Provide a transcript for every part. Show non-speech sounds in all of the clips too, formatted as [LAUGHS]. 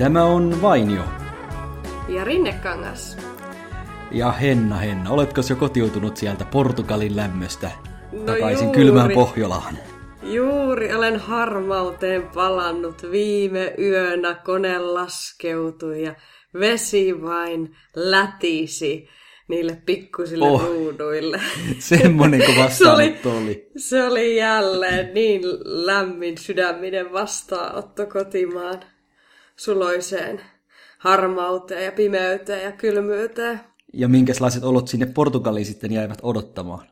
Tämä on Vainio. Ja Rinnekangas. Ja Henna Henna, oletko jo kotiutunut sieltä Portugalin lämmöstä No takaisin juuri. kylmään Pohjolaan? Juuri olen harmauteen palannut viime yönä, kone laskeutui ja vesi vain lätisi niille pikkusille Oh. ruuduille. [LAUGHS] Semmonen kuin Se oli, vastaanotto oli. se oli jälleen niin lämmin sydäminen vastaanotto kotimaan suloiseen harmauteen ja pimeyteen ja kylmyyteen. Ja minkälaiset olot sinne Portugaliin sitten jäivät odottamaan?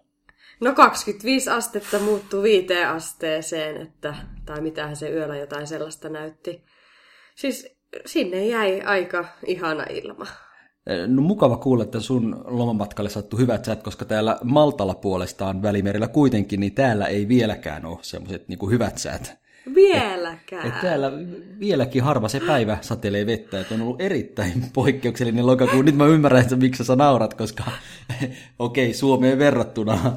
No 25 astetta muuttui viiteen asteeseen, että, tai mitähän se yöllä jotain sellaista näytti. Siis sinne jäi aika ihana ilma. No mukava kuulla, että sun lomamatkalle sattui hyvät säät, koska täällä Maltalla puolestaan Välimerellä kuitenkin, niin täällä ei vieläkään ole semmoiset niin hyvät säät. Vieläkään. Et täällä vieläkin harva se päivä satelee vettä, että on ollut erittäin poikkeuksellinen lokakuu. Nyt mä ymmärrän, että miksi sä naurat, koska [LAUGHS] okei, okay, Suomeen verrattuna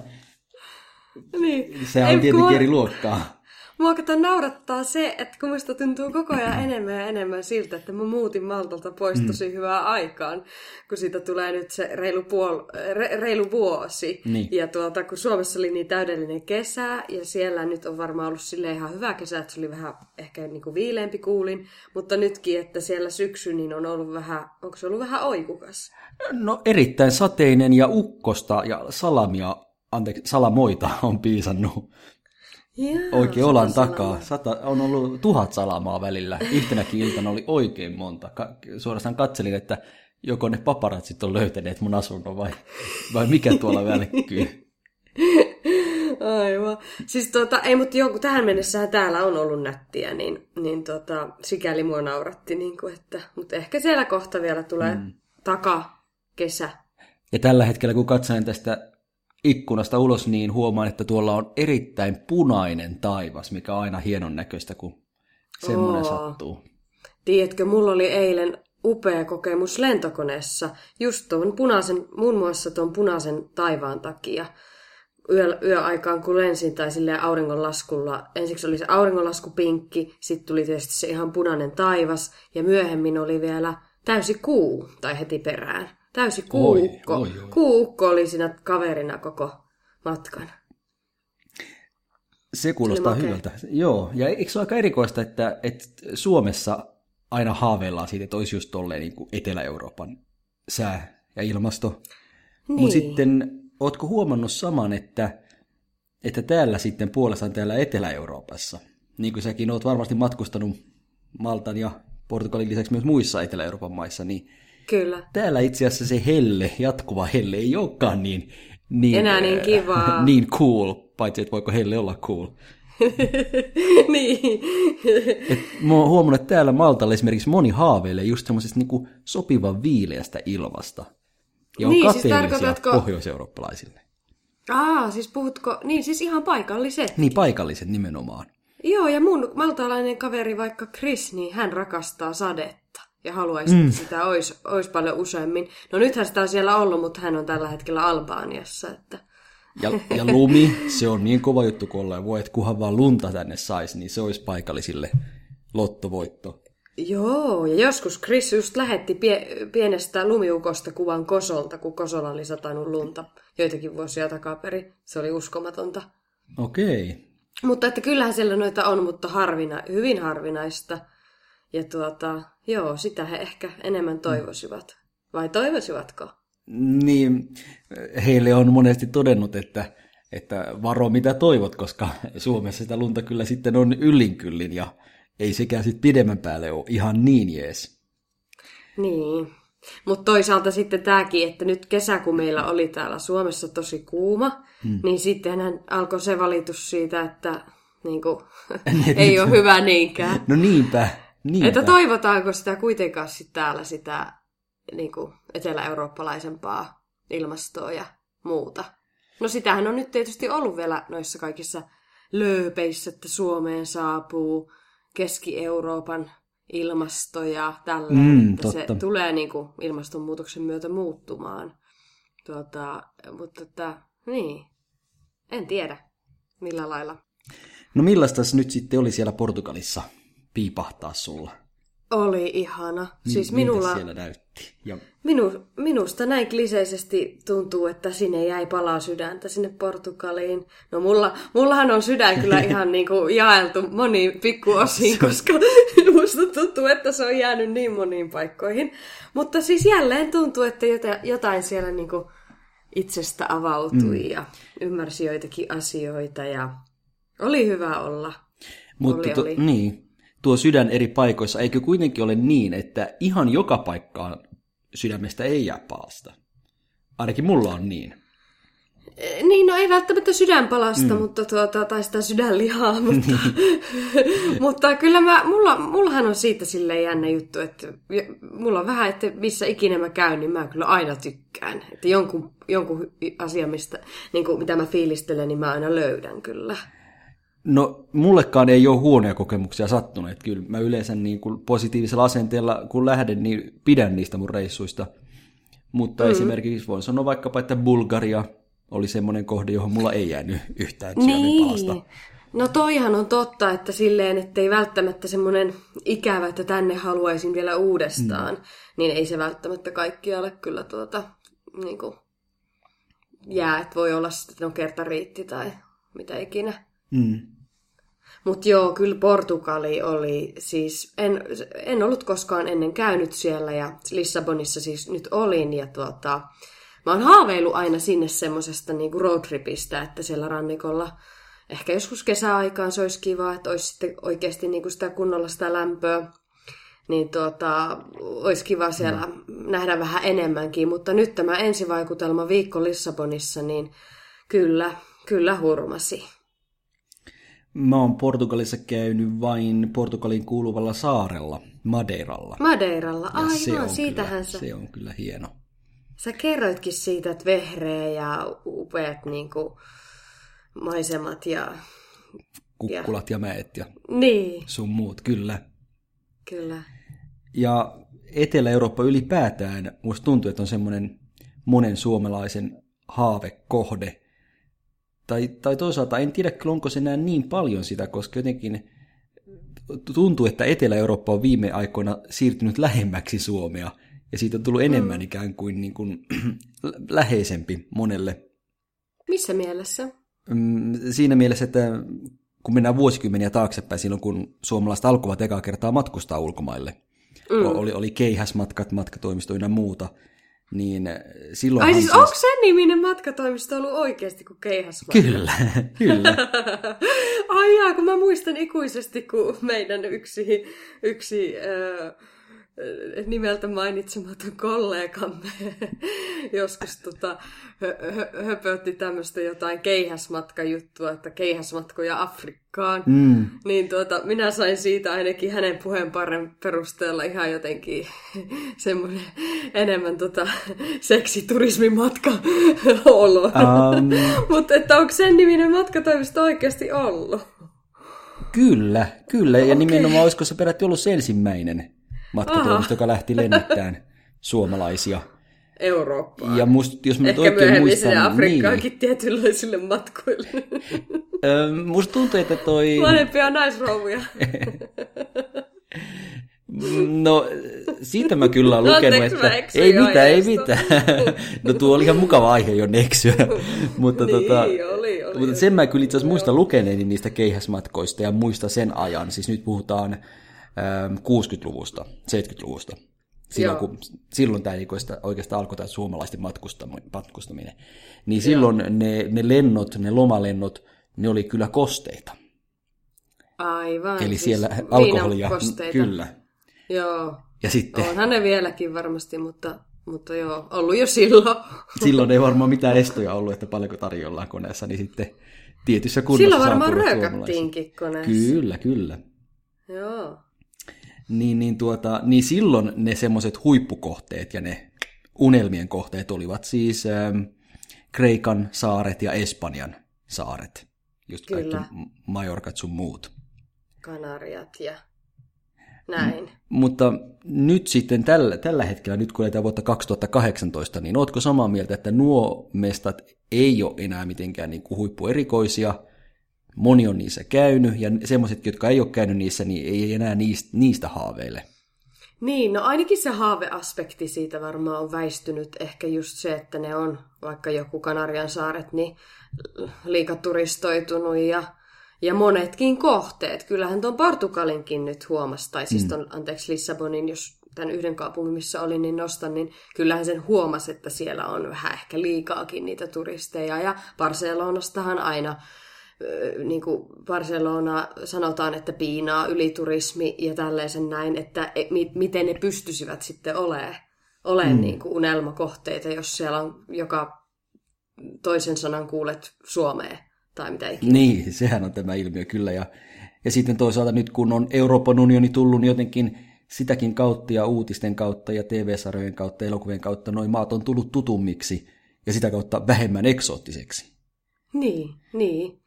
Niin. se on Ei, tietenkin mua- eri luokkaa. Mua kato naurattaa se, että kun musta tuntuu koko ajan enemmän ja enemmän siltä, että mä muutin Maltalta pois tosi hyvään aikaan, kun siitä tulee nyt se reilu, puol, re, reilu vuosi. Niin. Ja tuota, kun Suomessa oli niin täydellinen kesä, ja siellä nyt on varmaan ollut sille ihan hyvä kesä, että se oli vähän ehkä niin kuin viileämpi kuulin, mutta nytkin, että siellä syksy niin on ollut vähän, onko se ollut vähän oikukas? No erittäin sateinen ja ukkosta ja salamia, anteeksi, salamoita on piisannut Jaa, oikein olan takaa. Sata, on ollut tuhat salamaa välillä. Yhtenäkin iltana oli oikein monta. Ka- suorastaan katselin, että joko ne paparatsit on löytäneet mun asunnon vai, vai mikä tuolla välkkyy. [LAUGHS] Aivan. Siis tota, ei, mutta jo, kun tähän mennessähän täällä on ollut nättiä, niin, niin tota, sikäli mua nauratti, niin kuin, että, mutta ehkä siellä kohta vielä tulee mm. taka kesä. Ja tällä hetkellä, kun katsoin tästä ikkunasta ulos, niin huomaan, että tuolla on erittäin punainen taivas, mikä on aina hienon näköistä, kun semmoinen Oo. sattuu. Tiedätkö, mulla oli eilen upea kokemus lentokoneessa, just tuon punaisen, muun muassa tuon punaisen taivaan takia. Yö, yöaikaan, kun lensin, tai silleen auringonlaskulla, ensiksi oli se auringonlasku pinkki, sitten tuli tietysti se ihan punainen taivas, ja myöhemmin oli vielä täysi kuu, tai heti perään. Täysi kuukko. oi, oi. Kuukko oli siinä kaverina koko matkan. Se kuulostaa hyvältä. Joo, ja eikö se ole aika erikoista, että, että Suomessa aina haaveillaan siitä, että olisi just tolleen niin kuin Etelä-Euroopan sää ja ilmasto. Niin. Mutta sitten, ootko huomannut saman, että, että täällä sitten puolestaan täällä Etelä-Euroopassa, niin kuin säkin oot varmasti matkustanut Maltan ja Portugalin lisäksi myös muissa Etelä-Euroopan maissa, niin Kyllä. täällä itse asiassa se helle, jatkuva helle, ei olekaan niin, niin, Enää niin äh, kivaa. [LAUGHS] niin cool, paitsi että voiko helle olla cool. [LAUGHS] niin. Mä oon huomannut, että täällä Maltalla esimerkiksi moni haaveilee just semmoisesta niinku sopivan viileästä ilmasta. Ja on Niin, siis tarkoitatko- pohjoiseurooppalaisille. Aa, siis puhutko, niin siis ihan paikalliset. Niin paikalliset nimenomaan. Joo, ja mun maltalainen kaveri vaikka Chris, niin hän rakastaa sadetta. Ja haluaisi, mm. että sitä olisi, olisi paljon useammin. No nythän sitä on siellä ollut, mutta hän on tällä hetkellä Albaaniassa. Että... Ja, ja lumi, se on niin kova juttu kuin ollaan. Voi, että kunhan vaan lunta tänne saisi, niin se olisi paikallisille lottovoitto. Joo, ja joskus Chris just lähetti pie- pienestä lumiukosta kuvan Kosolta, kun Kosola oli satanut lunta joitakin vuosia takaperin. Se oli uskomatonta. Okei. Mutta että kyllähän siellä noita on, mutta harvina, hyvin harvinaista. Ja tuota, joo, sitä he ehkä enemmän toivoisivat. Vai toivoisivatko? Niin, heille on monesti todennut, että, että varo mitä toivot, koska Suomessa sitä lunta kyllä sitten on yllinkyllin ja ei sekään sitten pidemmän päälle ole ihan niin jees. Niin. Mutta toisaalta sitten tämäkin, että nyt kesä, kun meillä oli täällä Suomessa tosi kuuma, hmm. niin sittenhän alkoi se valitus siitä, että [LAUGHS] niin kuin, ei ole hyvä niinkään. No niinpä, niinpä. Että toivotaanko sitä kuitenkaan sit täällä sitä niin kuin etelä-eurooppalaisempaa ilmastoa ja muuta. No sitähän on nyt tietysti ollut vielä noissa kaikissa lööpeissä, että Suomeen saapuu Keski-Euroopan ilmasto ja tällä, Mm, että se totta. tulee niin kuin ilmastonmuutoksen myötä muuttumaan. Tuota, mutta että, niin, en tiedä millä lailla. No millaista nyt sitten oli siellä Portugalissa piipahtaa sulla? Oli ihana. Mi- siis miltä minulla, siellä näytti? Ja minu, minusta näin kliseisesti tuntuu, että sinne jäi palaa sydäntä sinne Portugaliin. No mulla, mullahan on sydän kyllä [LAUGHS] ihan niin kuin jaeltu moniin pikkuosiin, koska [LAUGHS] musta tuntuu, että se on jäänyt niin moniin paikkoihin. Mutta siis jälleen tuntuu, että jota- jotain siellä niin kuin itsestä avautui ja ymmärsi joitakin asioita ja oli hyvä olla. Mutta Oli, to, oli. niin, tuo sydän eri paikoissa, eikö kuitenkin ole niin, että ihan joka paikkaan sydämestä ei jää palasta? Ainakin mulla on niin. Eh, Niin, no ei välttämättä sydänpalasta, mm. mutta tuota, tai sitä sydänlihaa, [LAUGHS] mutta, mutta kyllä mä, mulla, mullahan on siitä silleen jännä juttu, että mulla on vähän, että missä ikinä mä käyn, niin mä kyllä aina tykkään. Että jonkun, jonkun asian, mistä, niin kuin, mitä mä fiilistelen, niin mä aina löydän kyllä. No, mullekaan ei ole huonoja kokemuksia sattunut. Että kyllä mä yleensä niin kuin positiivisella asenteella, kun lähden, niin pidän niistä mun reissuista. Mutta mm. esimerkiksi voin sanoa vaikkapa, että Bulgaria oli semmoinen kohde, johon mulla ei jäänyt yhtään sydämen palasta. Niin. No toihan on totta, että silleen, ettei välttämättä semmoinen ikävä, että tänne haluaisin vielä uudestaan, mm. niin ei se välttämättä kaikkialle kyllä tuota, niin kuin, jää, että voi olla sitten no kerta riitti tai mitä ikinä. Mm. Mutta joo, kyllä Portugali oli siis, en, en ollut koskaan ennen käynyt siellä ja Lissabonissa siis nyt olin ja tuota, mä oon haaveillut aina sinne semmosesta niinku roadtripistä, että siellä rannikolla ehkä joskus kesäaikaan se olisi kiva, että olisi sitten oikeasti niinku sitä kunnolla sitä lämpöä, niin tuota, olisi kiva siellä nähdä vähän enemmänkin, mutta nyt tämä ensivaikutelma viikko Lissabonissa, niin kyllä, kyllä hurmasi. Mä oon Portugalissa käynyt vain Portugalin kuuluvalla saarella, Madeiralla. Madeiralla, Ja se aivan, on siitähän kyllä, sä... Se on kyllä hieno. Sä kerroitkin siitä, että vehreä ja upeat niin kuin, maisemat ja... Kukkulat ja mäet ja Niin, sun muut, kyllä. kyllä. Ja Etelä-Eurooppa ylipäätään, musta tuntuu, että on semmoinen monen suomalaisen haavekohde. Tai, tai toisaalta en tiedä kyllä onko se enää niin paljon sitä, koska jotenkin tuntuu, että Etelä-Eurooppa on viime aikoina siirtynyt lähemmäksi Suomea. Ja siitä on tullut enemmän mm. ikään kuin, niin kuin [CLEARS THROAT] läheisempi monelle. Missä mielessä? Mm, Siinä mielessä, että kun mennään vuosikymmeniä taaksepäin, silloin kun suomalaiset alkoivat ekaa kertaa matkustaa ulkomaille, mm. oli, oli keihäsmatkat, matkatoimisto ynnä muuta, niin silloin... Ai siis onko sen niminen matkatoimisto ollut oikeasti kuin keihäsmatka? Kyllä, [LAUGHS] kyllä. Ai jaa, kun mä muistan ikuisesti, kun meidän yksi, yksi äh, nimeltä mainitsematon kollegamme [LAUGHS] joskus tota, hö, hö, höpötti tämmöistä jotain keihäsmatkajuttua, että keihäsmatkoja Afrikkaan. Mm. Niin tuota, minä sain siitä ainakin hänen puheenparren perusteella ihan jotenkin [LAUGHS] semmoinen enemmän tota, [LAUGHS] seksiturismimatka olo. Um, Mutta että onko sen niminen matkatoimisto oikeasti ollut? kyllä, kyllä. Ja nimenomaan olisiko se peräti ollut se ensimmäinen matkatoimisto, joka lähti lennettämään suomalaisia. Eurooppaan. Ja must, jos mä nyt Ehkä oikein myöhemmin muistan, Afrikkaankin niin, tietynlaisille matkoille. musta tuntuu, että toi... Vanhempia naisrouvuja. [LAUGHS] No, siitä mä kyllä olen lukenut, Anteeksi, mä että ei mitään, ei mitään. No tuo oli ihan mukava aihe jo neksyä. [LAUGHS] mutta, Niin, tota, oli, oli, mutta sen mä kyllä itse asiassa muistan lukeneeni niistä keihäsmatkoista ja muista sen ajan. Siis nyt puhutaan 60-luvusta, 70-luvusta. Silloin, Joo. kun, silloin tämä oikeastaan alkoi tämä suomalaisten matkustaminen. Niin silloin ne, ne lennot, ne lomalennot, ne oli kyllä kosteita. Aivan. Eli siis siellä alkoholia, viinakosteita. kyllä. Joo. Ja sitten Onhan ne vieläkin varmasti, mutta, mutta joo, ollut jo silloin. [LAUGHS] silloin ei varmaan mitään estoja ollut, että paljonko tarjollaan koneessa, niin sitten tietyssä kunnossa Silloin varmaan tulla röökättiinkin koneessa. Kyllä, kyllä. Joo. Niin, niin, tuota, niin silloin ne semmoiset huippukohteet ja ne unelmien kohteet olivat siis ähm, Kreikan saaret ja Espanjan saaret. Just Kyllä. kaikki Majorkat sun muut. Kanariat ja näin. Mutta nyt sitten tällä, tällä hetkellä, nyt kun eletään vuotta 2018, niin ootko samaa mieltä, että nuo mestat ei ole enää mitenkään niin kuin huippuerikoisia, moni on niissä käynyt, ja semmoisetkin, jotka ei ole käynyt niissä, niin ei enää niistä, niistä haaveile. Niin, no ainakin se haaveaspekti siitä varmaan on väistynyt. Ehkä just se, että ne on vaikka joku Kanarian saaret, niin liikaturistoitunut ja, ja monetkin kohteet. Kyllähän tuon Portugalinkin nyt huomasi, tai siis ton, mm. anteeksi Lissabonin, jos tämän yhden kaupungin, missä olin, niin nostan, niin kyllähän sen huomasi, että siellä on vähän ehkä liikaakin niitä turisteja. Ja Barcelonastahan aina niin kuin Barcelona sanotaan, että piinaa yliturismi ja tällaisen näin, että e, miten ne pystyisivät sitten olemaan, olemaan mm. niin kuin unelmakohteita, jos siellä on joka toisen sanan kuulet Suomeen tai mitä ikinä. Niin, sehän on tämä ilmiö kyllä. Ja, ja sitten toisaalta nyt kun on Euroopan unioni tullut, niin jotenkin sitäkin kautta ja uutisten kautta ja TV-sarjojen kautta ja elokuvien kautta noin maat on tullut tutummiksi ja sitä kautta vähemmän eksoottiseksi. Niin, niin.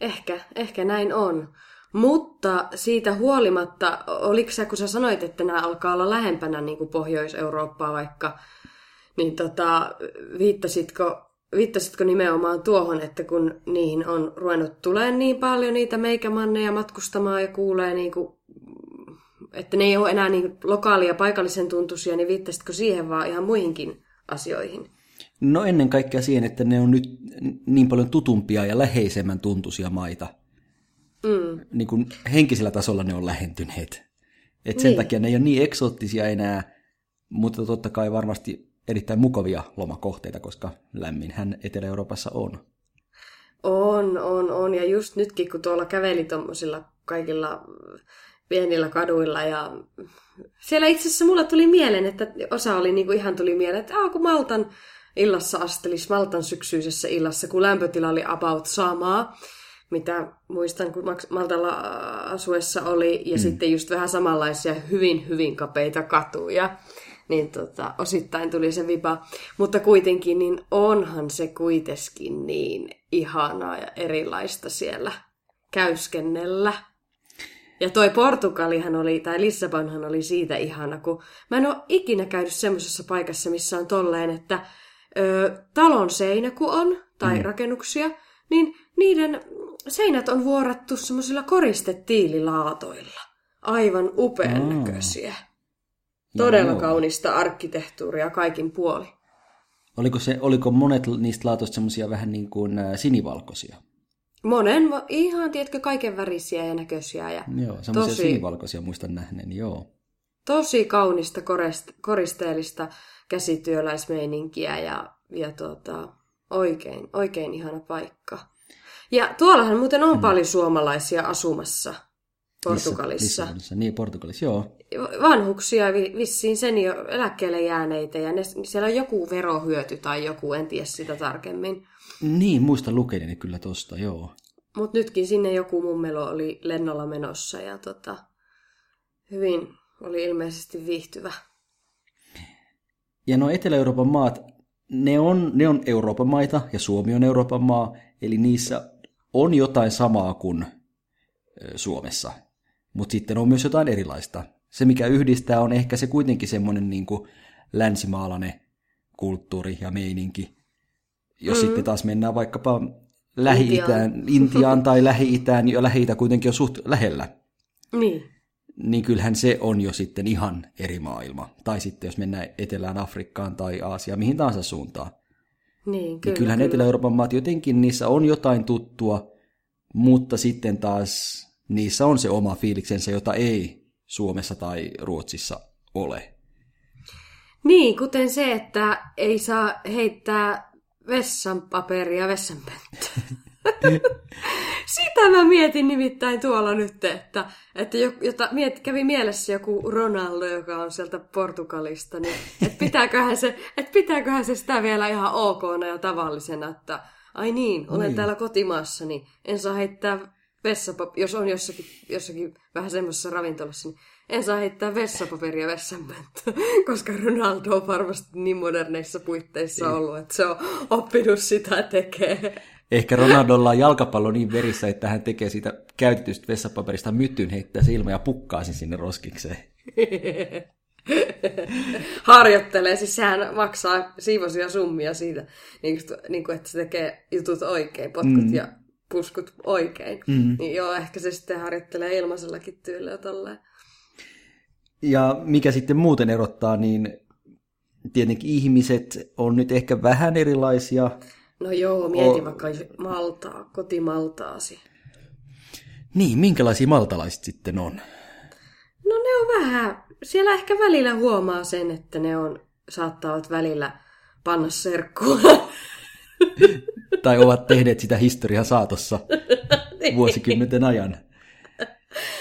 Ehkä, ehkä näin on. Mutta siitä huolimatta, oliko sä, kun sä sanoit, että nämä alkaa olla lähempänä niin kuin Pohjois-Eurooppaa vaikka, niin tota, viittasitko, viittasitko nimenomaan tuohon, että kun niihin on ruvennut tulee niin paljon niitä meikämanneja matkustamaan ja kuulee, niin kuin, että ne ei ole enää niin lokaalia paikallisen tuntuisia, niin viittasitko siihen vaan ihan muihinkin asioihin? No ennen kaikkea siihen, että ne on nyt niin paljon tutumpia ja läheisemmän tuntuisia maita. Mm. Niin kuin henkisellä tasolla ne on lähentyneet. Et sen niin. takia ne ei ole niin eksoottisia enää, mutta totta kai varmasti erittäin mukavia lomakohteita, koska lämminhän Etelä-Euroopassa on. On, on, on. Ja just nytkin, kun tuolla käveli tuommoisilla kaikilla pienillä kaduilla ja siellä itse asiassa mulle tuli mieleen, että osa oli niin kuin ihan tuli mieleen, että kun Maltan illassa astelis Maltan syksyisessä illassa, kun lämpötila oli about samaa, mitä muistan, kun Maltalla asuessa oli, ja mm. sitten just vähän samanlaisia hyvin, hyvin kapeita katuja. Niin tota, osittain tuli se vipa. Mutta kuitenkin, niin onhan se kuitenkin niin ihanaa ja erilaista siellä käyskennellä. Ja toi Portugalihan oli, tai Lissabonhan oli siitä ihana, kun mä en ole ikinä käynyt semmoisessa paikassa, missä on tolleen, että ö, talon seinä kun on, tai mm. rakennuksia, niin niiden seinät on vuorattu semmoisilla koristetiililaatoilla. Aivan upean mm. näköisiä. Todella Joo. kaunista arkkitehtuuria kaikin puoli. Oliko, se, oliko monet niistä laatoista semmoisia vähän niin kuin ä, sinivalkoisia? Monen, ihan tiedätkö, kaiken värisiä ja näköisiä. Ja joo, semmoisia tosi, sinivalkoisia muistan nähneen, joo. Tosi kaunista koristeellista käsityöläismeininkiä ja, ja tuota, oikein, oikein ihana paikka. Ja tuollahan muuten on mm. paljon suomalaisia asumassa Portugalissa. Missä, missä, niin, Portugalissa, joo. Vanhuksia, vissiin sen jo eläkkeelle jääneitä, ja ne, siellä on joku verohyöty tai joku, en tiedä sitä tarkemmin. Niin, muista lukeneeni kyllä tosta, joo. Mutta nytkin sinne joku mummelo oli lennolla menossa, ja tota, hyvin oli ilmeisesti viihtyvä. Ja no Etelä-Euroopan maat, ne on, ne on Euroopan maita ja Suomi on Euroopan maa, eli niissä on jotain samaa kuin Suomessa, mutta sitten on myös jotain erilaista. Se, mikä yhdistää, on ehkä se kuitenkin semmoinen niin kuin länsimaalainen kulttuuri ja meininki. Jos mm. sitten taas mennään vaikkapa Lähi-Itään, Intiaan, Intiaan tai Lähi-Itään, ja Lähi-Itä kuitenkin on suht lähellä. Niin niin kyllähän se on jo sitten ihan eri maailma. Tai sitten jos mennään Etelään Afrikkaan tai Aasiaan, mihin tahansa suuntaan. Niin, niin kyllä, niin kyllähän kyllä. Etelä-Euroopan maat jotenkin, niissä on jotain tuttua, mutta sitten taas niissä on se oma fiiliksensä, jota ei Suomessa tai Ruotsissa ole. Niin, kuten se, että ei saa heittää vessanpaperia vessanpönttöön. [LAUGHS] Sitä mä mietin nimittäin tuolla nyt, että, että jota, miet, kävi mielessä joku Ronaldo, joka on sieltä Portugalista, niin että pitääköhän se, että pitääköhän se sitä vielä ihan ok ja tavallisena, että ai niin, olen niin. täällä kotimaassa, niin en saa heittää vessapap- jos on jossakin, jossakin vähän semmoisessa ravintolassa, niin en saa heittää vessapaperia vessanpönttöön, [LAUGHS] koska Ronaldo on varmasti niin moderneissa puitteissa niin. ollut, että se on oppinut sitä tekee. Ehkä Ronaldolla on jalkapallo niin verissä, että hän tekee siitä käytetystä vessapaperista mytyn, heittää silmä ja pukkaa sen sinne roskikseen. Harjoittelee, siis sehän maksaa siivoisia summia siitä, niin kuin, niin kuin, että se tekee jutut oikein, potkut mm. ja puskut oikein. Mm. Niin joo, ehkä se sitten harjoittelee ilmaisellakin tyylillä tolleen. Ja mikä sitten muuten erottaa, niin tietenkin ihmiset on nyt ehkä vähän erilaisia. No joo, mieti o... vaikka Maltaa, kotimaltaasi. Niin, minkälaisia maltalaiset sitten on? No ne on vähän, siellä ehkä välillä huomaa sen, että ne on, saattavat välillä panna serkkuun. [LAUGHS] tai ovat tehneet sitä historian saatossa [LAUGHS] niin. vuosikymmenten ajan.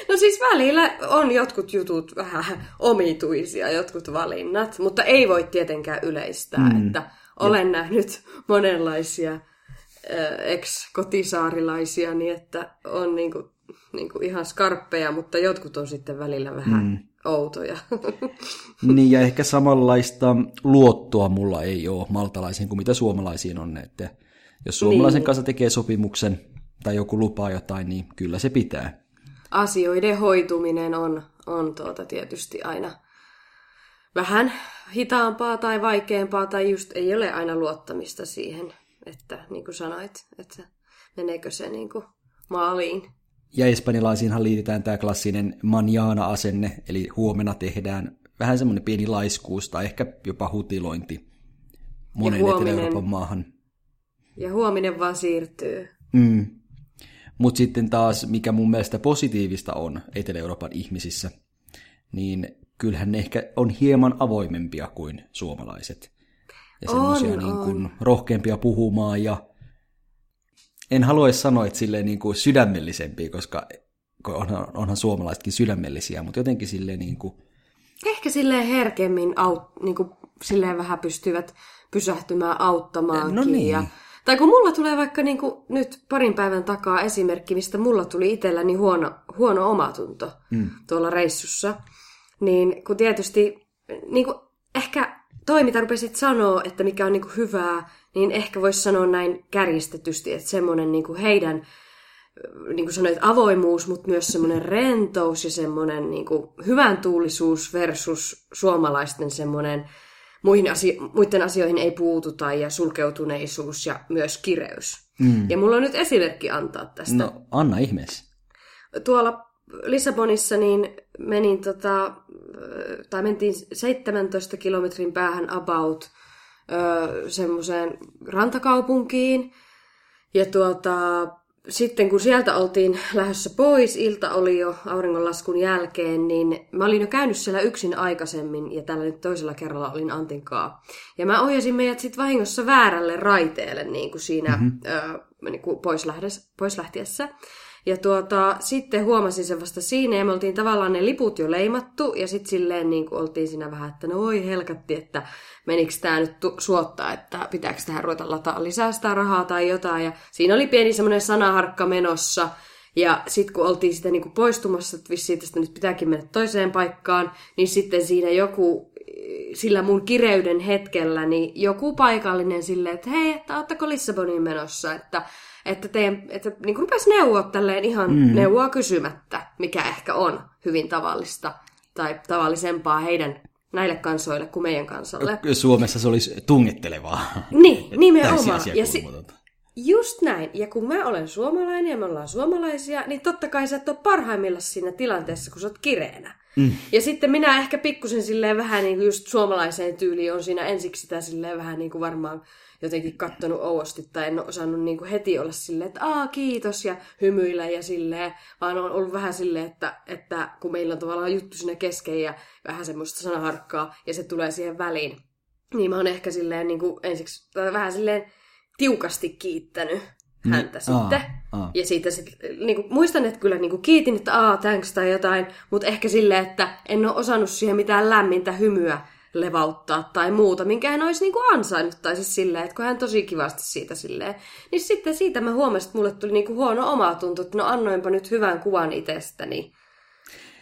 No siis välillä on jotkut jutut vähän omituisia, jotkut valinnat, mutta ei voi tietenkään yleistää, mm. että olen ja. nähnyt monenlaisia ex-kotisaarilaisia, niin että on niinku, niinku ihan skarppeja, mutta jotkut on sitten välillä vähän mm. outoja. [LAUGHS] niin ja ehkä samanlaista luottoa mulla ei ole maltalaisiin kuin mitä suomalaisiin on, että jos suomalaisen niin. kanssa tekee sopimuksen tai joku lupaa jotain, niin kyllä se pitää. Asioiden hoituminen on, on tuota tietysti aina vähän hitaampaa tai vaikeampaa, tai just ei ole aina luottamista siihen, että niin kuin sanoit, että meneekö se niin kuin maaliin. Ja espanjalaisiinhan liitetään tämä klassinen manjana-asenne, eli huomenna tehdään vähän semmoinen pieni laiskuus tai ehkä jopa hutilointi monen Etelä-Euroopan maahan. Ja huominen vaan siirtyy. Mm. Mutta sitten taas, mikä mun mielestä positiivista on Etelä-Euroopan ihmisissä, niin kyllähän ne ehkä on hieman avoimempia kuin suomalaiset. Ja semmoisia niin kuin rohkeampia puhumaan ja en halua sanoa, että silleen niin kuin sydämellisempiä, koska onhan, onhan suomalaisetkin sydämellisiä, mutta jotenkin silleen niin kuin... Ehkä silleen herkemmin aut, niin kuin silleen vähän pystyvät pysähtymään auttamaankin. No niin. Ja tai kun mulla tulee vaikka niin kuin nyt parin päivän takaa esimerkki, mistä mulla tuli itselläni huono, huono omatunto mm. tuolla reissussa, niin kun tietysti niin kuin ehkä toi, mitä rupesit sanoa, että mikä on niin kuin hyvää, niin ehkä voisi sanoa näin kärjistetysti, että semmoinen niin kuin heidän, niin kuin sanoit, avoimuus, mutta myös semmoinen rentous ja semmoinen niin kuin hyvän tuulisuus versus suomalaisten semmoinen muihin asio- muiden asioihin ei puututa ja sulkeutuneisuus ja myös kireys. Mm. Ja mulla on nyt esimerkki antaa tästä. No, anna ihmeessä. Tuolla Lissabonissa niin menin tota, tai mentiin 17 kilometrin päähän about semmoiseen rantakaupunkiin. Ja tuota, sitten kun sieltä oltiin lähdössä pois, ilta oli jo auringonlaskun jälkeen, niin mä olin jo käynyt siellä yksin aikaisemmin ja tällä nyt toisella kerralla olin Antinkaa. Ja mä ohjasin meidät sitten vahingossa väärälle raiteelle niin kuin siinä mm-hmm. ö, niin kuin pois, lähdes, pois lähtiessä. Ja tuota, sitten huomasin sen vasta siinä, ja me oltiin tavallaan ne liput jo leimattu, ja sitten silleen niin kuin oltiin siinä vähän, että no oi helkatti, että menikö tämä nyt tu- suottaa, että pitääkö tähän ruveta lataa lisää sitä rahaa tai jotain. Ja siinä oli pieni semmoinen sanaharkka menossa, ja sitten kun oltiin sitä niin kuin poistumassa, että vissiin tästä nyt pitääkin mennä toiseen paikkaan, niin sitten siinä joku, sillä mun kireyden hetkellä, niin joku paikallinen silleen, että hei, että ootteko Lissaboniin menossa, että että, teidän, että niin kuin rupesi neuvoa tälleen ihan mm. neuvoa kysymättä, mikä ehkä on hyvin tavallista tai tavallisempaa heidän näille kansoille kuin meidän kansalle. Suomessa se olisi tungittelevaa. Niin, [LAUGHS] nimenomaan. Ja si- just näin. Ja kun mä olen suomalainen ja me ollaan suomalaisia, niin totta kai sä et ole parhaimmillaan siinä tilanteessa, kun sä oot kireenä. Mm. Ja sitten minä ehkä pikkusen silleen vähän niin kuin just suomalaiseen tyyliin on siinä ensiksi sitä silleen vähän niin kuin varmaan jotenkin kattonut ouosti tai en ole osannut niin kuin heti olla silleen, että aa kiitos ja hymyillä ja silleen, vaan on ollut vähän silleen, että, että kun meillä on tavallaan juttu siinä kesken ja vähän semmoista sanaharkkaa ja se tulee siihen väliin, niin mä oon ehkä silleen niin kuin ensiksi tai vähän silleen tiukasti kiittänyt mm. häntä mm, sitten. Aa, aa. Ja siitä sit, niin kuin, muistan, että kyllä niin kuin, kiitin, että aa, thanks tai jotain, mutta ehkä silleen, että en ole osannut siihen mitään lämmintä hymyä levauttaa tai muuta, minkä hän olisi niinku ansainnut, tai siis silleen, että kun hän tosi kivasti siitä silleen, niin sitten siitä mä huomasin, että mulle tuli niinku huono oma tuntu, että no annoinpa nyt hyvän kuvan itsestäni.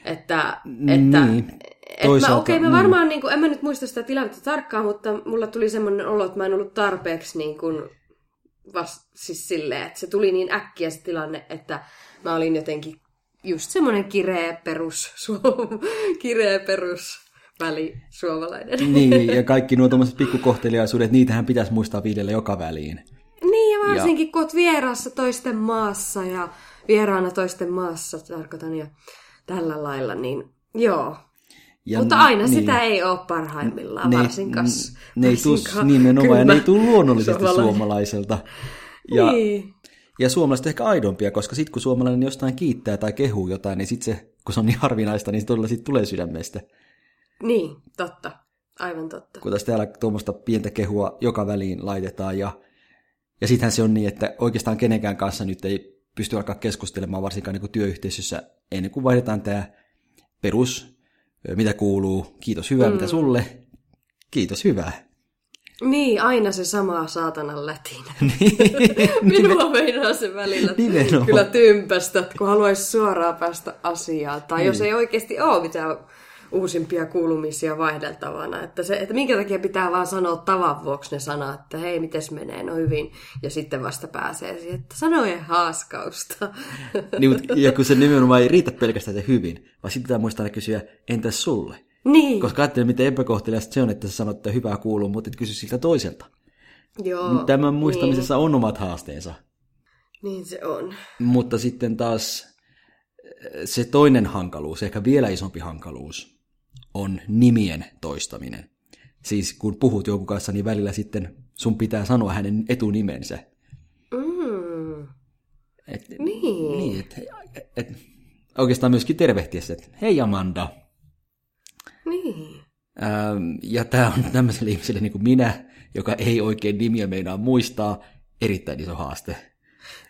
Että, että, niin. että mä, okei, okay, mä mm. varmaan, niin kuin, en mä nyt muista sitä tilannetta tarkkaan, mutta mulla tuli semmoinen olo, että mä en ollut tarpeeksi niin kuin, vast, siis silleen, että se tuli niin äkkiä se tilanne, että mä olin jotenkin just semmoinen kireä perus, [LAUGHS] kireä perus väli suomalainen. Niin, ja [LAUGHS] kaikki nuo tuommoiset pikkukohteliaisuudet, niitähän pitäisi muistaa viidellä joka väliin. Niin, ja varsinkin ja... kun olet vieraassa toisten maassa ja vieraana toisten maassa, tarkoitan ja tällä lailla, niin joo. Ja Mutta aina niin, sitä ei ole parhaimmillaan, ne, varsinkaan. Ne, ne ei tule nimenomaan, ja ne ei tule luonnollisesti suomalaiselta. Ja, niin. ja suomalaiset ehkä aidompia, koska sitten kun suomalainen jostain kiittää tai kehuu jotain, niin sitten se, kun se on niin harvinaista, niin se todella sit tulee sydämestä. Niin, totta. Aivan totta. Kun tässä täällä tuommoista pientä kehua joka väliin laitetaan, ja, ja sittenhän se on niin, että oikeastaan kenenkään kanssa nyt ei pysty alkaa keskustelemaan, varsinkaan niin kuin työyhteisössä, ennen kuin vaihdetaan tämä perus, mitä kuuluu, kiitos hyvää, mm. mitä sulle, kiitos hyvää. Niin, aina se sama saatanan lätin. [LAUGHS] Niin. Minua meinaa se välillä Nimenomaan. kyllä tympästä, kun haluaisi suoraan päästä asiaan. Tai niin. jos ei oikeasti ole mitään uusimpia kuulumisia vaihdeltavana. Että, se, että minkä takia pitää vaan sanoa tavan vuoksi ne sanat, että hei, mites menee, no hyvin. Ja sitten vasta pääsee siihen, että sanojen haaskausta. [LAUGHS] Niin, mutta, ja kun se nimenomaan ei riitä pelkästään se hyvin, vaan sitten pitää muistaa kysyä, entäs sulle? Niin. Koska ajattelin, miten epäkohteliasta se on, että sä sanot, että hyvää kuuluu, mutta et kysy siltä toiselta. Joo. Tämän muistamisessa niin. on omat haasteensa. Niin se on. Mutta sitten taas se toinen hankaluus, ehkä vielä isompi hankaluus, on nimien toistaminen. Siis kun puhut jonkun kanssa, niin välillä sitten sun pitää sanoa hänen etunimensä. Mm. Et, niin. niin et, et, et, oikeastaan myöskin tervehtiä että hei Amanda. Niin. Ähm, ja tämä on tämmöiselle ihmiselle niin kuin minä, joka ei oikein nimiä meinaa muistaa, erittäin iso haaste.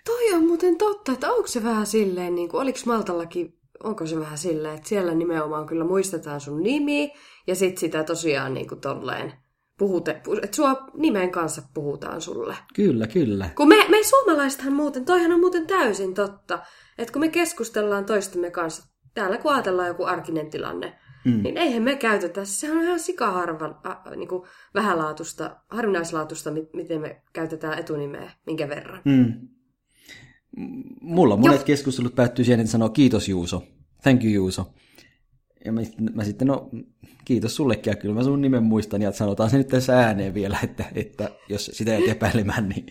Toi on muuten totta, että onko se vähän silleen, niin kuin, oliko Maltallakin, onko se vähän silleen, että siellä nimenomaan kyllä muistetaan sun nimi, ja sitten sitä tosiaan niin kuin tolleen, puhute, että sua nimen kanssa puhutaan sulle. Kyllä, kyllä. Kun me, me suomalaisethan muuten, toihan on muuten täysin totta, että kun me keskustellaan toistemme kanssa, täällä kun ajatellaan joku arkinen tilanne, Mm. Niin eihän me käytetä, se on ihan sikaharva, äh, niin kuin vähälaatusta, harvinaislaatusta, miten me käytetään etunimeä, minkä verran. Mm. Mulla monet jo. keskustelut päättyy siihen, että sanoo kiitos Juuso, thank you Juuso. Ja mä, mä sitten, no kiitos sullekin, ja kyllä mä sun nimen muistan, ja sanotaan se nyt tässä ääneen vielä, että, että jos sitä ei epäilemään, niin...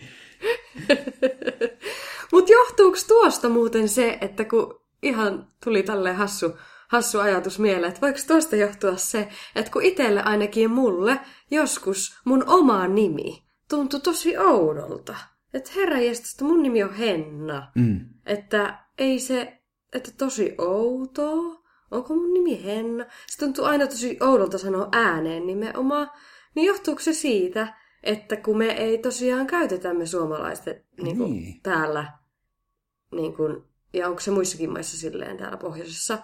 [LAUGHS] Mutta johtuuko tuosta muuten se, että kun ihan tuli tälleen hassu hassu ajatus mieleen, että voiko tuosta johtua se, että kun itselle ainakin mulle joskus mun oma nimi tuntui tosi oudolta. Että herra että mun nimi on Henna. Mm. Että ei se, että tosi outoa. Onko mun nimi Henna? Se tuntuu aina tosi oudolta sanoa ääneen nimenomaan. Niin johtuuko se siitä, että kun me ei tosiaan käytetä me suomalaiset niin kuin niin. täällä, niin kuin, ja onko se muissakin maissa silleen täällä pohjoisessa,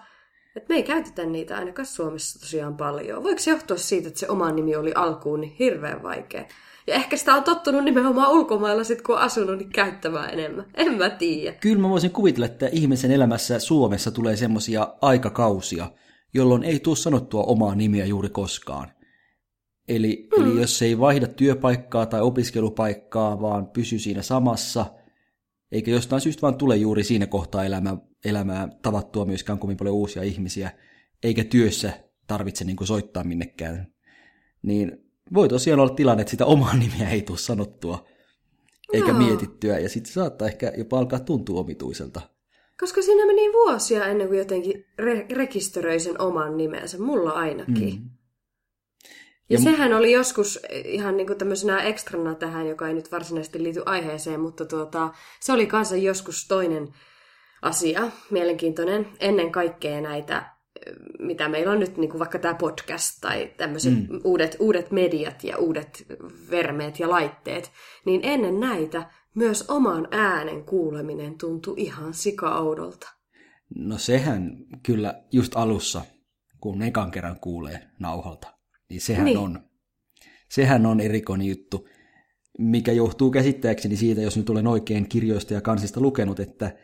että me ei käytetä niitä ainakaan Suomessa tosiaan paljon. Voiko se johtua siitä, että se oma nimi oli alkuun niin hirveän vaikea? Ja ehkä sitä on tottunut nimenomaan ulkomailla sit, kun on asunut, niin käyttämään enemmän. En mä tiedä. Kyllä mä voisin kuvitella, että ihmisen elämässä Suomessa tulee semmoisia aikakausia, jolloin ei tule sanottua omaa nimiä juuri koskaan. Eli, mm. eli jos ei vaihda työpaikkaa tai opiskelupaikkaa, vaan pysy siinä samassa, eikä jostain syystä vaan tule juuri siinä kohtaa elämää, elämää tavattua myöskään kovin paljon uusia ihmisiä, eikä työssä tarvitse niin soittaa minnekään, niin voi tosiaan olla tilanne, että sitä omaa [LAUGHS] nimiä ei tule sanottua eikä no. mietittyä, ja sitten saattaa ehkä jopa alkaa tuntua omituiselta. Koska siinä meni vuosia ennen kuin jotenkin re- rekisteröi sen oman nimensä, mulla ainakin. Mm. Ja, ja sehän oli joskus ihan niin kuin tämmöisenä ekstrana tähän, joka ei nyt varsinaisesti liity aiheeseen, mutta tuota, se oli kanssa joskus toinen asia, mielenkiintoinen, ennen kaikkea näitä, mitä meillä on nyt, niin kuin vaikka tämä podcast tai tämmöiset mm. uudet, uudet mediat ja uudet vermeet ja laitteet, niin ennen näitä myös oman äänen kuuleminen tuntui ihan sika-oudolta. No sehän kyllä just alussa, kun ekan kerran kuulee nauhalta, niin sehän niin. on. Sehän on erikoinen juttu, mikä johtuu käsittääkseni siitä, jos nyt olen oikein kirjoista ja kansista lukenut, että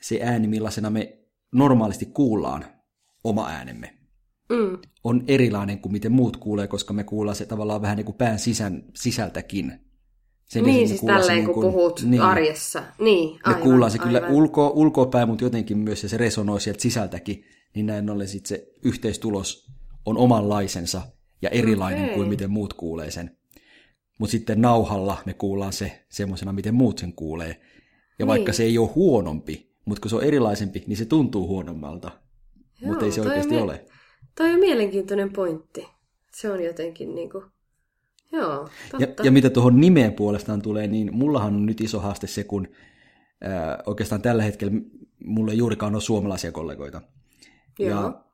se ääni, millaisena me normaalisti kuullaan oma äänemme, mm. on erilainen kuin miten muut kuulee, koska me kuullaan se tavallaan vähän niin kuin pään sisän, sisältäkin. Sen niin, siis tälleen niin kuin, kun puhut niin, arjessa. Niin, aivan, Me kuullaan se aivan. kyllä ulko, ulkopäin, mutta jotenkin myös, ja se resonoi sieltä sisältäkin, niin näin ollen sit se yhteistulos on omanlaisensa ja erilainen okay. kuin miten muut kuulee sen. Mutta sitten nauhalla me kuullaan se semmoisena, miten muut sen kuulee. Ja niin. vaikka se ei ole huonompi, mutta kun se on erilaisempi, niin se tuntuu huonommalta. Mutta ei se oikeasti ole. Toi on mielenkiintoinen pointti. Se on jotenkin niinku... Joo, Ja, totta. ja mitä tuohon nimeen puolestaan tulee, niin mullahan on nyt iso haaste se, kun ää, oikeastaan tällä hetkellä mulla ei juurikaan ole suomalaisia kollegoita. Joo. Ja,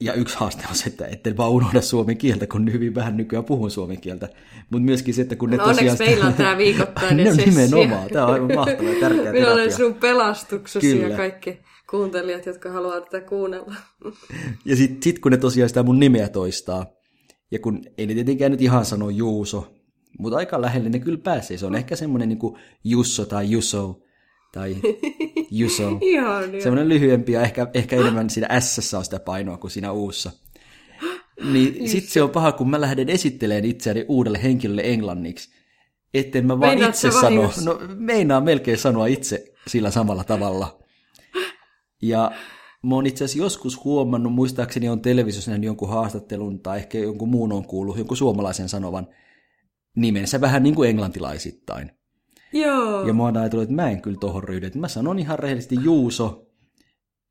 ja yksi haaste on se, että etten vaan unohda suomen kieltä, kun hyvin vähän nykyään puhun suomen kieltä. Mutta myöskin se, että kun ne No onneksi tosiaan... meillä on tää viikoittainen [LAUGHS] sessio. nimenomaan, tämä on aivan mahtava ja tärkeä Minä olen terapia. sun pelastuksesi Kyllä. ja kaikki kuuntelijat, jotka haluavat tätä kuunnella. [LAUGHS] Ja sitten sit kun ne tosiaan sitä mun nimeä toistaa, ja kun ei ne tietenkään nyt ihan sano Juuso, mutta aika lähelle ne kyllä pääsee. Se on ehkä semmoinen niin Jusso tai Juso tai [LAUGHS] Juso. Ihan. Semmoinen lyhyempi ja ehkä, ehkä enemmän siinä S on sitä painoa kuin siinä uussa. Niin [GASPS] sit se on paha, kun mä lähden esittelemään itseäni uudelle henkilölle englanniksi. Etten mä vaan Meinaat itse sano. No meinaa melkein sanoa itse sillä samalla tavalla. Ja mä oon itse asiassa joskus huomannut, muistaakseni on televisiossa nähnyt jonkun haastattelun tai ehkä jonkun muun on kuullut, jonkun suomalaisen sanovan nimensä vähän niin kuin englantilaisittain. Joo. Ja mä oon ajatellut, että mä en kyllä tohon ryhdy. Että mä sanon ihan rehellisesti Juuso.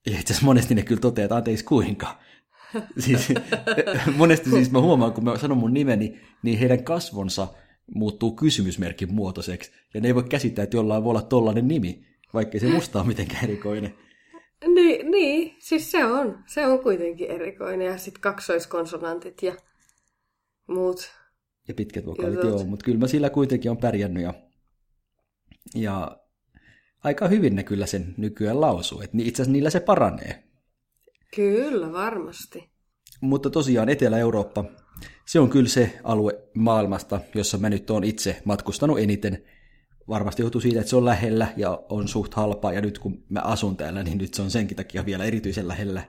Ja itse asiassa monesti ne kyllä toteaa, että anteeksi kuinka. [LAUGHS] Siis, monesti siis mä huomaan, kun mä sanon mun nimeni, niin heidän kasvonsa muuttuu kysymysmerkin muotoiseksi. Ja ne ei voi käsittää, että jollain voi olla tollainen nimi, vaikka se musta on mitenkään erikoinen. Niin, niin, siis se on. Se on kuitenkin erikoinen. Ja sitten kaksoiskonsonantit ja muut. Ja pitkät vokaalit, joo, mutta kyllä mä sillä kuitenkin on pärjännyt. Ja, ja aika hyvin ne kyllä sen nykyään lausuu, että ni- itse asiassa niillä se paranee. Kyllä, varmasti. Mutta tosiaan Etelä-Eurooppa, se on kyllä se alue maailmasta, jossa mä nyt oon itse matkustanut eniten. Varmasti johtuu siitä, että se on lähellä ja on suht halpaa, ja nyt kun mä asun täällä, niin nyt se on senkin takia vielä erityisen lähellä.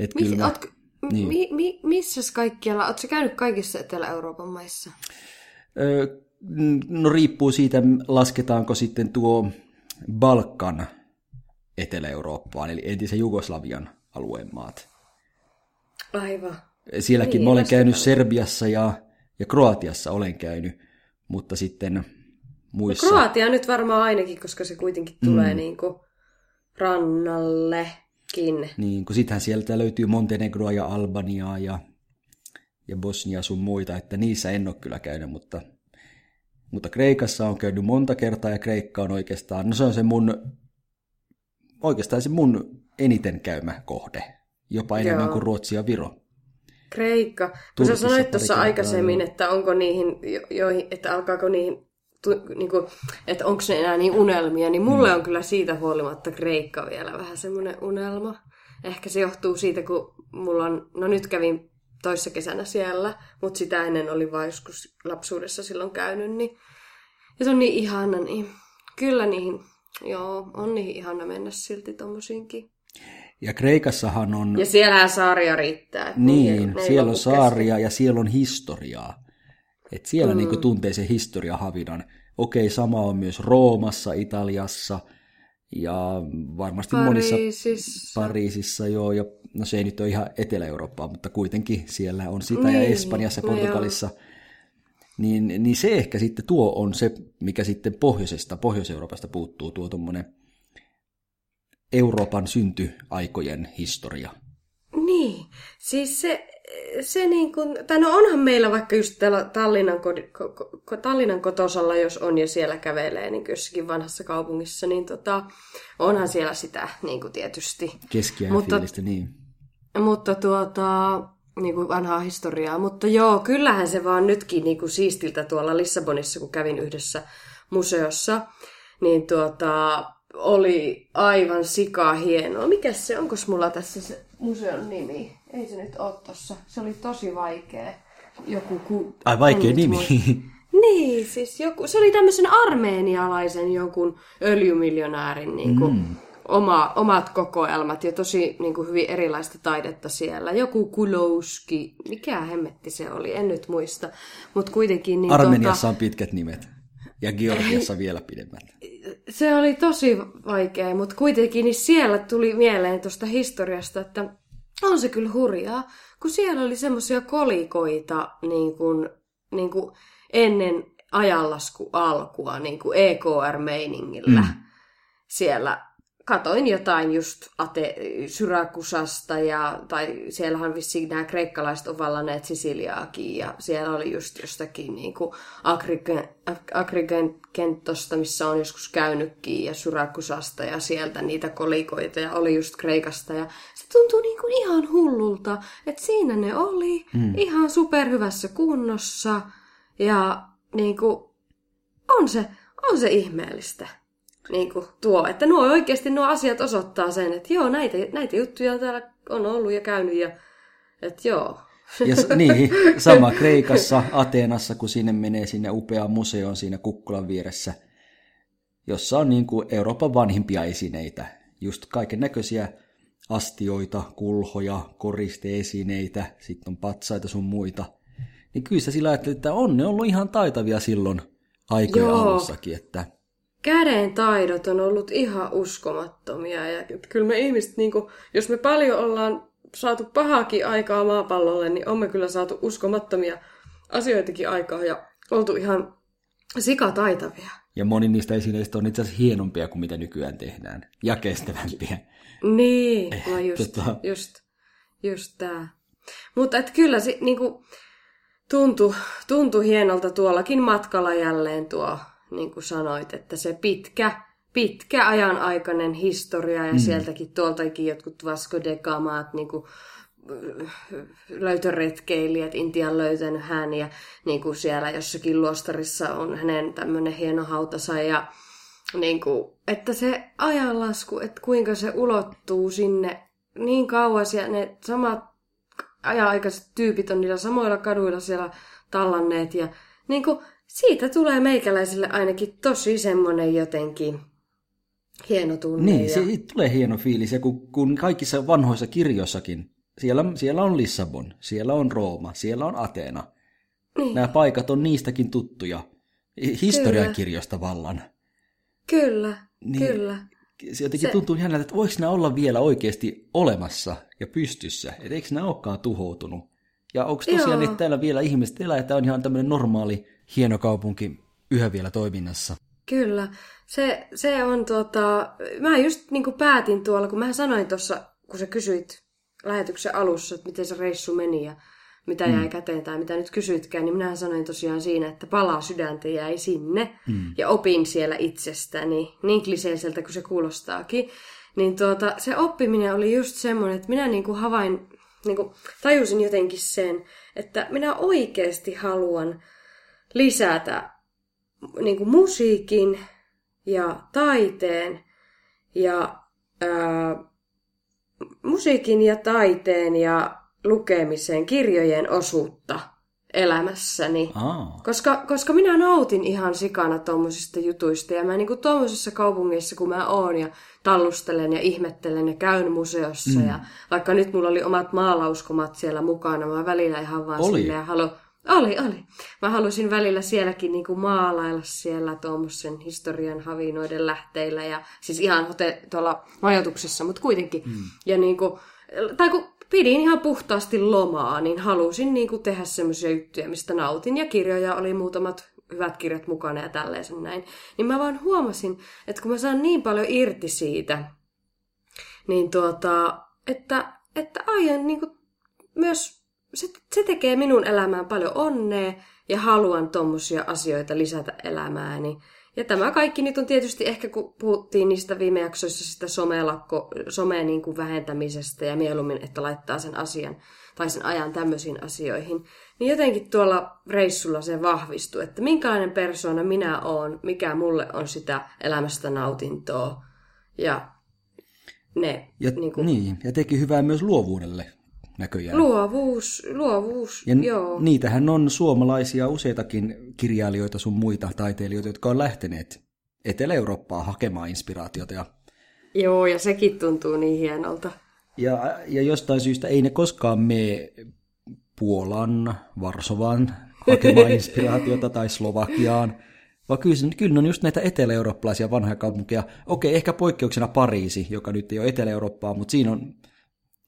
Et Mis, kyllä mä, ootko, niin. mi, mi, missäs kaikkialla? Oletko käynyt kaikissa Etelä-Euroopan maissa? Ö, no riippuu siitä, lasketaanko sitten tuo Balkan Etelä-Eurooppaan, eli entisen Jugoslavian alueen maat. Aivan. Sielläkin Niin, mä olen käynyt Serbiassa ja, ja Kroatiassa olen käynyt, mutta sitten muissa... Kroatia nyt varmaan ainakin, koska se kuitenkin tulee mm. niin kuin rannallekin. Niin, kun sittenhän sieltä löytyy Montenegroa ja Albaniaa ja, ja Bosnia sun muita, että niissä en ole kyllä käynyt, mutta, mutta Kreikassa on käynyt monta kertaa ja Kreikka on oikeastaan, no se on se mun, oikeastaan se mun eniten käymä kohde, jopa enemmän Joo. kuin Ruotsi ja Viro. Kreikka. Kun sä sanoit tuossa aikaisemmin, joo. että onko niihin, jo- joihin, että alkaako niihin, niin kuin, että onko ne enää niin unelmia, niin mulle Mm. on kyllä siitä huolimatta Kreikka vielä vähän semmoinen unelma. Ehkä se johtuu siitä, kun mulla on, no nyt kävin toissa kesänä siellä, mutta sitä ennen oli vain joskus lapsuudessa silloin käynyt, niin ja se on niin ihana, niin kyllä niihin, joo, on niin ihana mennä silti tommosiinkin. Ja Kreikassahan on, Ja siellähän saaria riittää. niin, siellä on saaria ja siellä on historiaa. Et siellä mm. niin tuntee sen historiahavinan. Okei, sama on myös Roomassa, Italiassa ja varmasti monissa Pariisissa. Pariisissa joo, ja no se ei nyt ole ihan Etelä-Eurooppaa, mutta kuitenkin siellä on sitä, ja Niin, Espanjassa, no Portugalissa. Niin, niin se ehkä sitten tuo on se, mikä sitten pohjoisesta, Pohjois-Euroopasta puuttuu, tuo tuommoinen Euroopan syntyaikojen historia. Niin, siis se, se niin kuin, tai no onhan meillä vaikka just täällä Tallinnan, kodi, ko, ko, Tallinnan kotosalla, jos on ja siellä kävelee niin jossakin vanhassa kaupungissa, niin tota, onhan siellä sitä niin kuin tietysti. Keskiään Mutta- fiilistä, niin. Mutta tuota, niin kuin vanhaa historiaa. Mutta joo, kyllähän se vaan nytkin niin kuin siistiltä tuolla Lissabonissa, kun kävin yhdessä museossa, niin tuota, oli aivan sikaa hienoa. Mikäs se, onko mulla tässä se museon nimi? Ei se nyt ole tossa. Se oli tosi vaikea. Joku ku... Ai vaikea nimi. muist- [LAUGHS] Niin, siis joku, se oli tämmöisen armeenialaisen jonkun öljymiljonäärin niin kuin, mm. oma, omat kokoelmat ja tosi niin kuin, hyvin erilaista taidetta siellä. Joku Kulowski, mikä hemmetti se oli, en nyt muista. Mutta kuitenkin niin Armeniassa on pitkät nimet. Ja Georgiassa vielä pidemmät. se oli tosi vaikea, mutta kuitenkin niin siellä tuli mieleen tuosta historiasta, että on se kyllä hurjaa, kun siellä oli semmoisia kolikoita niin kuin, niin kuin ennen ajanlasku alkua niin kuin EKR-meiningillä mm. siellä katoin jotain just Ate, Syrakusasta, ja, tai siellähän vissiin nämä kreikkalaiset on vallanneet Sisiliaakin, ja siellä oli just jostakin niin kuin Agrigenttosta, missä on joskus käynytkin, ja Syrakusasta, ja sieltä niitä kolikoita, ja oli just Kreikasta, ja se tuntuu niin kuin ihan hullulta, että siinä ne oli, mm. ihan superhyvässä kunnossa, ja niin kuin, on se, on se ihmeellistä niin kuin tuo. Että nuo oikeasti nuo asiat osoittaa sen, että joo, näitä, näitä juttuja täällä on ollut ja käynyt ja että joo. Ja [LAUGHS] niin, sama Kreikassa, Ateenassa, kun sinne menee sinne upeaan museoon siinä kukkulan vieressä, jossa on niin kuin Euroopan vanhimpia esineitä. Just kaiken näköisiä astioita, kulhoja, koristeesineitä, sitten on patsaita sun muita. Niin kyllä sä sillä ajattelet, että on ne ollut ihan taitavia silloin aikojen Joo. alussakin, että käden taidot on ollut ihan uskomattomia. Ja kyllä me ihmiset, niin kuin, jos me paljon ollaan saatu pahaakin aikaa maapallolle, niin on me kyllä saatu uskomattomia asioitakin aikaa ja oltu ihan sikataitavia. Ja moni niistä esineistä on itse asiassa hienompia kuin mitä nykyään tehdään. Ja kestävämpiä. Niin, no just, tota... just, just tää. Mutta et kyllä se niinku, tuntui, tuntui hienolta tuollakin matkalla jälleen tuo niin kuin sanoit, että se pitkä, pitkä ajan aikainen historia ja mm. sieltäkin tuoltakin jotkut Vasco de Gamaat, niin kuin löytöretkeilijät, Intian löytänyt hän ja niin kuin siellä jossakin luostarissa on hänen tämmöinen hieno hautansa ja niin kuin, että se ajanlasku, että kuinka se ulottuu sinne niin kauas ja ne samat ajan-aikaiset tyypit on niillä samoilla kaduilla siellä tallanneet ja niin kuin, siitä tulee meikäläiselle ainakin tosi semmoinen jotenkin hieno tunne. Niin, ja... siitä tulee hieno fiilis. Ja kun, kun kaikissa vanhoissa kirjoissakin, siellä, siellä on Lissabon, siellä on Rooma, siellä on Ateena. Niin. Nämä paikat on niistäkin tuttuja. Historiankirjoista vallan. Kyllä, niin, kyllä. Se jotenkin se... tuntuu ihan että voiko nämä olla vielä oikeasti olemassa ja pystyssä. Että eikö nämä olekaan tuhoutunut. Ja onko tosiaan, että täällä vielä ihmiset elää, että on ihan tämmöinen normaali hieno kaupunki yhä vielä toiminnassa. Kyllä. Se, se on tota, mä just niin kuin päätin tuolla, kun mä sanoin tuossa, kun sä kysyit lähetyksen alussa, että miten se reissu meni ja mitä jäi mm. käteen tai mitä nyt kysytkään, niin minä sanoin tosiaan siinä, että palaa sydäntä jäi sinne mm. ja opin siellä itsestäni, niin kliseiseltä kuin se kuulostaakin. Niin tuota, se oppiminen oli just semmoinen, että minä niin kuin havain, niin kuin tajusin jotenkin sen, että minä oikeasti haluan lisätä niin kuin musiikin ja taiteen ja ää, musiikin ja taiteen ja lukemisen, kirjojen osuutta elämässäni. Oh. Koska, koska minä nautin ihan sikana tuommoisista jutuista. Ja mä niin tuommoisissa kaupungeissa, kun mä oon ja tallustelen ja ihmettelen ja käyn museossa. Mm. Ja vaikka nyt mulla oli omat maalauskomat siellä mukana, mä välillä ihan vaan oli. silleen haluan oli, oli. Mä halusin välillä sielläkin niinku maalailla siellä tuommoisen historian havinoiden lähteillä ja siis ihan hote, tuolla majoituksessa, mutta kuitenkin. Mm. Ja niinku, tai kun pidin ihan puhtaasti lomaa, niin halusin niinku tehdä semmoisia juttuja, mistä nautin. Ja kirjoja oli muutamat hyvät kirjat mukana ja tälleen näin. Niin mä vaan huomasin, että kun mä saan niin paljon irti siitä, niin tuota, että, että aion niinku myös se, se tekee minun elämään paljon onnea ja haluan tuommoisia asioita lisätä elämääni. Ja tämä kaikki nyt on tietysti ehkä, kun puhuttiin niistä viime jaksoissa sitä somelakko, someen niin kuin vähentämisestä ja mieluummin, että laittaa sen asian tai sen ajan tämmöisiin asioihin, niin jotenkin tuolla reissulla se vahvistuu, että minkälainen persoona minä oon, mikä mulle on sitä elämästä nautintoa ja ne... Ja, niin, kuin... niin, ja teki hyvää myös luovuudelle näköjään. Luovuus, luovuus, ja joo. Niitähän on suomalaisia useitakin kirjailijoita sun muita taiteilijoita, jotka on lähteneet Etelä-Eurooppaa hakemaan inspiraatiota. Ja... Joo, ja sekin tuntuu niin hienolta. Ja, ja jostain syystä ei ne koskaan mene Puolan, Varsovaan hakemaan [LAUGHS] inspiraatiota tai Slovakiaan, vaan kyllä, kyllä ne on just näitä etelä-eurooppalaisia vanhoja kaupunkeja. Okei, ehkä poikkeuksena Pariisi, joka nyt ei ole Etelä-Eurooppaa, mutta siinä on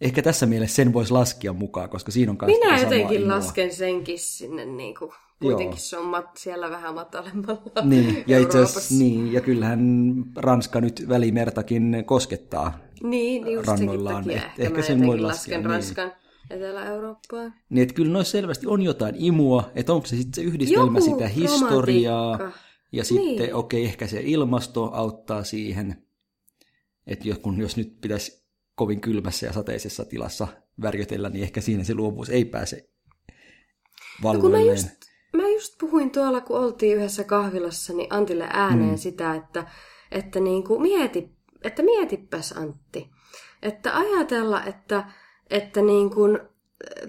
Ehkä tässä mielessä sen voisi laskea mukaan, koska siinä on Minä jotenkin lasken senkin sinne niin kuin Kuitenkin Joo. se on mat, siellä vähän matalemmalla Niin, ja itse asiassa, niin, ja kyllähän Ranska nyt välimertakin koskettaa. Niin, niin just rannoillaan, takia et ehkä, ehkä sen voi laskea, lasken niin. Ranskan Etelä-Eurooppaan. Niin, että kyllä noissa selvästi on jotain imua, että onko se sitten se yhdistelmä Joku sitä historiaa, romantiikka. ja sitten Niin. okei, okay, ehkä se ilmasto auttaa siihen, että jos, kun, jos nyt pitäisi kovin kylmässä ja sateisessa tilassa värjötellä, niin ehkä siinä se luovuus ei pääse No mä valloilleen. just, mä just puhuin tuolla, kun oltiin yhdessä kahvilassa, niin Antille ääneen mm. sitä, että, että, niin kuin mieti, että mietipäs Antti, että ajatella, että, että niin kuin,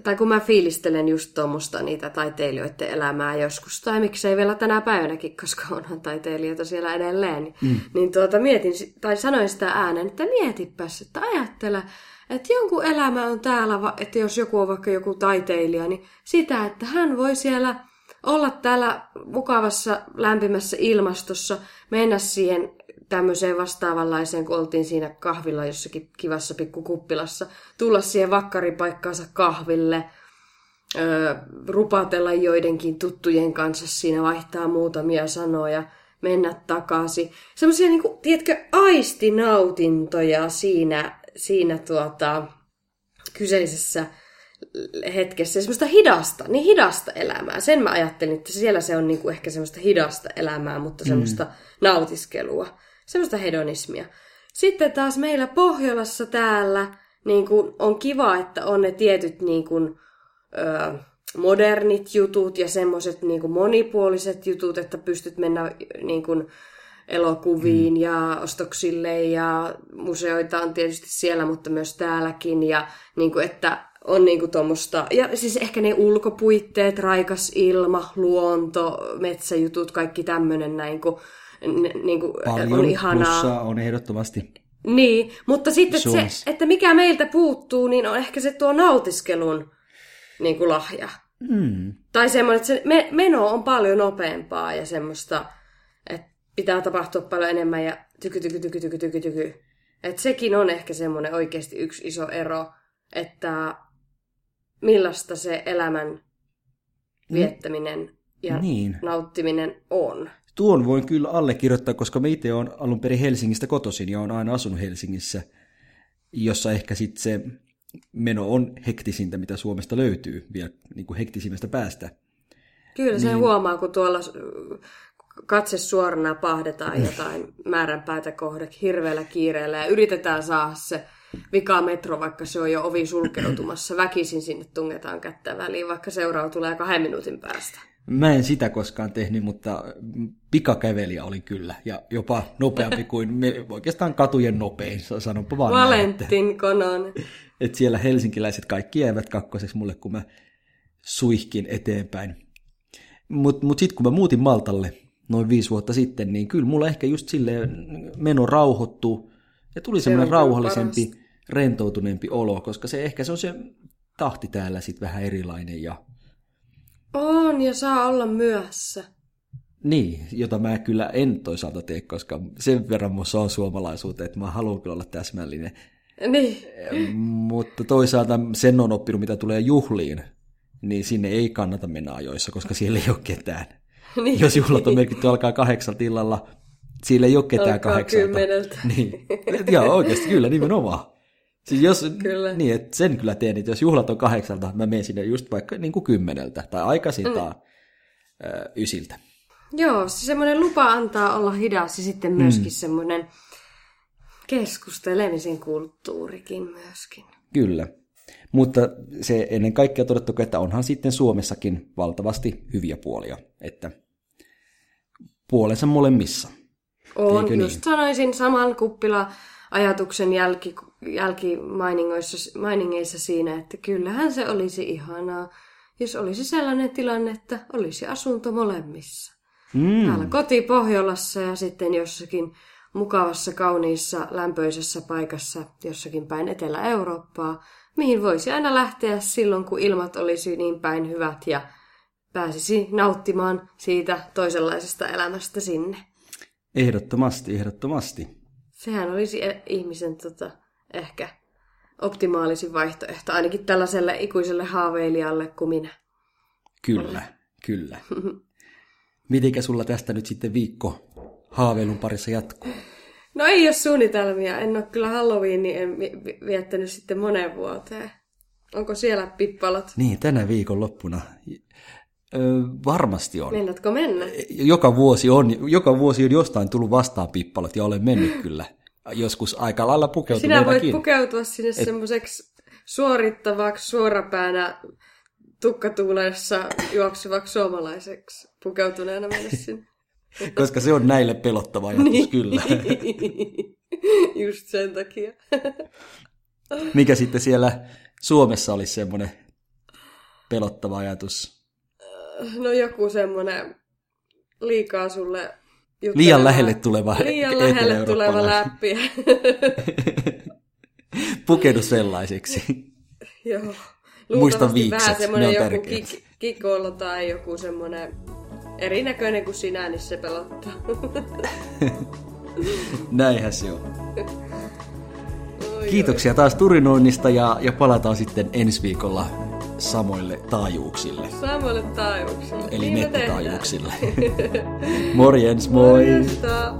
tai kun mä fiilistelen just tuommoista niitä taiteilijoiden elämää joskus, tai miksei vielä tänä päivänäkin, koska onhan taiteilijoita siellä edelleen, niin, mm. niin tuota mietin, tai sanoin sitä ääneen, että mietipäs, että ajattele, että jonkun elämä on täällä, että jos joku on vaikka joku taiteilija, niin sitä, että hän voi siellä olla täällä mukavassa lämpimässä ilmastossa, mennä siihen tämmöiseen vastaavanlaiseen, kun oltiin siinä kahvilla jossakin kivassa pikkukuppilassa, tulla siihen vakkaripaikkaansa kahville, öö, rupatella joidenkin tuttujen kanssa siinä, vaihtaa muutamia sanoja, mennä takaisin. Semmoisia, niin kuin, tiedätkö, aistinautintoja siinä, siinä tuota, kyseisessä hetkessä. Semmoista hidasta, niin hidasta elämää. Sen mä ajattelin, että siellä se on niin kuin ehkä semmoista hidasta elämää, mutta semmoista mm. nautiskelua. Semmoista hedonismia. Sitten taas meillä Pohjolassa täällä niin kuin on kiva, että on ne tietyt niin kuin, ö, modernit jutut ja semmoiset niin kuin monipuoliset jutut, että pystyt mennä niin kuin, elokuviin mm. ja ostoksille ja museoita on tietysti siellä, mutta myös täälläkin ja niin kuin, että on niin kuin tuommoista, ja siis ehkä ne ulkopuitteet, raikas ilma, luonto, metsäjutut, kaikki tämmöinen näin, kun, n- niin kuin Paljon on ihanaa. plussaa on ehdottomasti. Niin, mutta sitten se, että mikä meiltä puuttuu, niin on ehkä se tuo nautiskelun niin kuin lahja. Mm. Tai semmoinen, että se me, meno on paljon nopeampaa ja semmoista, että pitää tapahtua paljon enemmän ja tyky, tyky, tyky, tyky, tyky, tyky. Että sekin on ehkä semmoinen oikeasti yksi iso ero, että millaista se elämän viettäminen ja Niin. nauttiminen on. Tuon voin kyllä allekirjoittaa, koska mä itse olen alun perin Helsingistä kotoisin ja olen aina asunut Helsingissä, jossa ehkä sitten se meno on hektisintä, mitä Suomesta löytyy, vielä niin kuin hektisimmästä päästä. Kyllä se huomaa, kun tuolla äh, katse suorana pahdetaan jotain määränpäätä kohde hirveällä kiireellä ja yritetään saada se vika metro, vaikka se on jo ovi sulkeutumassa. Väkisin sinne tungetaan kättä väliin, vaikka seuraava tulee kahden minuutin päästä. Mä en sitä koskaan tehnyt, mutta pikakävelijä olin kyllä, ja jopa nopeampi [LAUGHS] kuin me, oikeastaan katujen nopein, sanonpa vaan näin, Valentin Konon. että siellä helsinkiläiset kaikki jäävät kakkoseksi mulle, kun mä suihkin eteenpäin. Mutta mut sitten kun mä muutin Maltalle noin viisi vuotta sitten, niin kyllä mulla ehkä just silleen meno rauhoittuu ja tuli semmoinen on kyllä rauhallisempi, rentoutuneempi olo, koska se ehkä se on se tahti täällä sitten vähän erilainen ja On ja saa olla myöhässä. Niin, jota mä kyllä en toisaalta tee, koska sen verran musta on suomalaisuutta, että mä haluan kyllä olla täsmällinen. Niin. Mutta toisaalta sen on oppinut, mitä tulee juhliin, niin sinne ei kannata mennä ajoissa, koska siellä ei ole ketään. niin. Jos juhlat on merkitty alkaa kahdeksalta illalla, siellä ei ole ketään Alkaa kahdeksalta. kymmeneltä. Niin. Joo, oikeasti kyllä, nimenomaan. Siis jos, Kyllä. Niin, että sen kyllä teen, että jos juhlat on kahdeksalta, mä menen sinne just vaikka niin kuin kymmeneltä tai aikaisintaan mm. ö, ysiltä. Joo, se semmoinen lupa antaa olla hidas ja sitten myöskin mm. semmoinen keskustelemisen kulttuurikin myöskin. Kyllä. Mutta se ennen kaikkea todettakoon, että onhan sitten Suomessakin valtavasti hyviä puolia, että puolensa molemmissa. On, Eikö just niin? sanoisin saman kuppila-ajatuksen jälki, jälkimainingeissa mainingeissa siinä, että kyllähän se olisi ihanaa, jos olisi sellainen tilanne, että olisi asunto molemmissa. Mm, Täällä kotipohjolassa ja sitten jossakin mukavassa, kauniissa, lämpöisessä paikassa jossakin päin Etelä-Eurooppaa, mihin voisi aina lähteä silloin, kun ilmat olisi niin päin hyvät ja pääsisi nauttimaan siitä toisenlaisesta elämästä sinne. ehdottomasti, ehdottomasti. Sehän olisi e- ihmisen tota, ehkä optimaalisin vaihtoehto, ainakin tällaiselle ikuiselle haaveilijalle kuin minä. Kyllä, Kyllä. [LAUGHS] Mitenkä sulla tästä nyt sitten viikko haaveilun parissa jatkuu? No ei ole suunnitelmia. En ole kyllä Halloweenin en vi- viettänyt sitten moneen vuoteen. Onko siellä pippalot? Niin, tänä viikon loppuna. Öö, varmasti on. Mennätkö mennä? Joka vuosi, on, joka vuosi on jostain tullut vastaan pippalot ja olen mennyt [GASPS] kyllä. Joskus aika lailla Sinä pukeutuneenakin. voit pukeutua sinne Et... semmoiseksi suorittavaksi suorapäänä tukkatuulessa juoksevaksi suomalaiseksi pukeutuneena mennä [LAUGHS] sinne. Koska se on näille pelottava ajatus, Niin. kyllä. [LAUGHS] Just sen takia. Mikä sitten siellä Suomessa olisi semmoinen pelottava ajatus? No joku semmoinen liikaa sulle jutteleva- Liian lähelle tuleva Liian lähelle tuleva läppi. [LAUGHS] Pukeudu sellaiseksi. [LAUGHS] Joo. Muista viikset, vähän ne semmoinen on joku kik- kikolla tai joku semmoinen erinäköinen kuin sinä, niin se pelottaa. [LAUGHS] Näinhän se on. Oi, Kiitoksia taas turinoinnista ja, ja palataan sitten ensi viikolla samoille taajuuksille. oi. Samoille taajuuksille. Eli Niin nettitaajuuksille. Morjens, moi! Morjesta.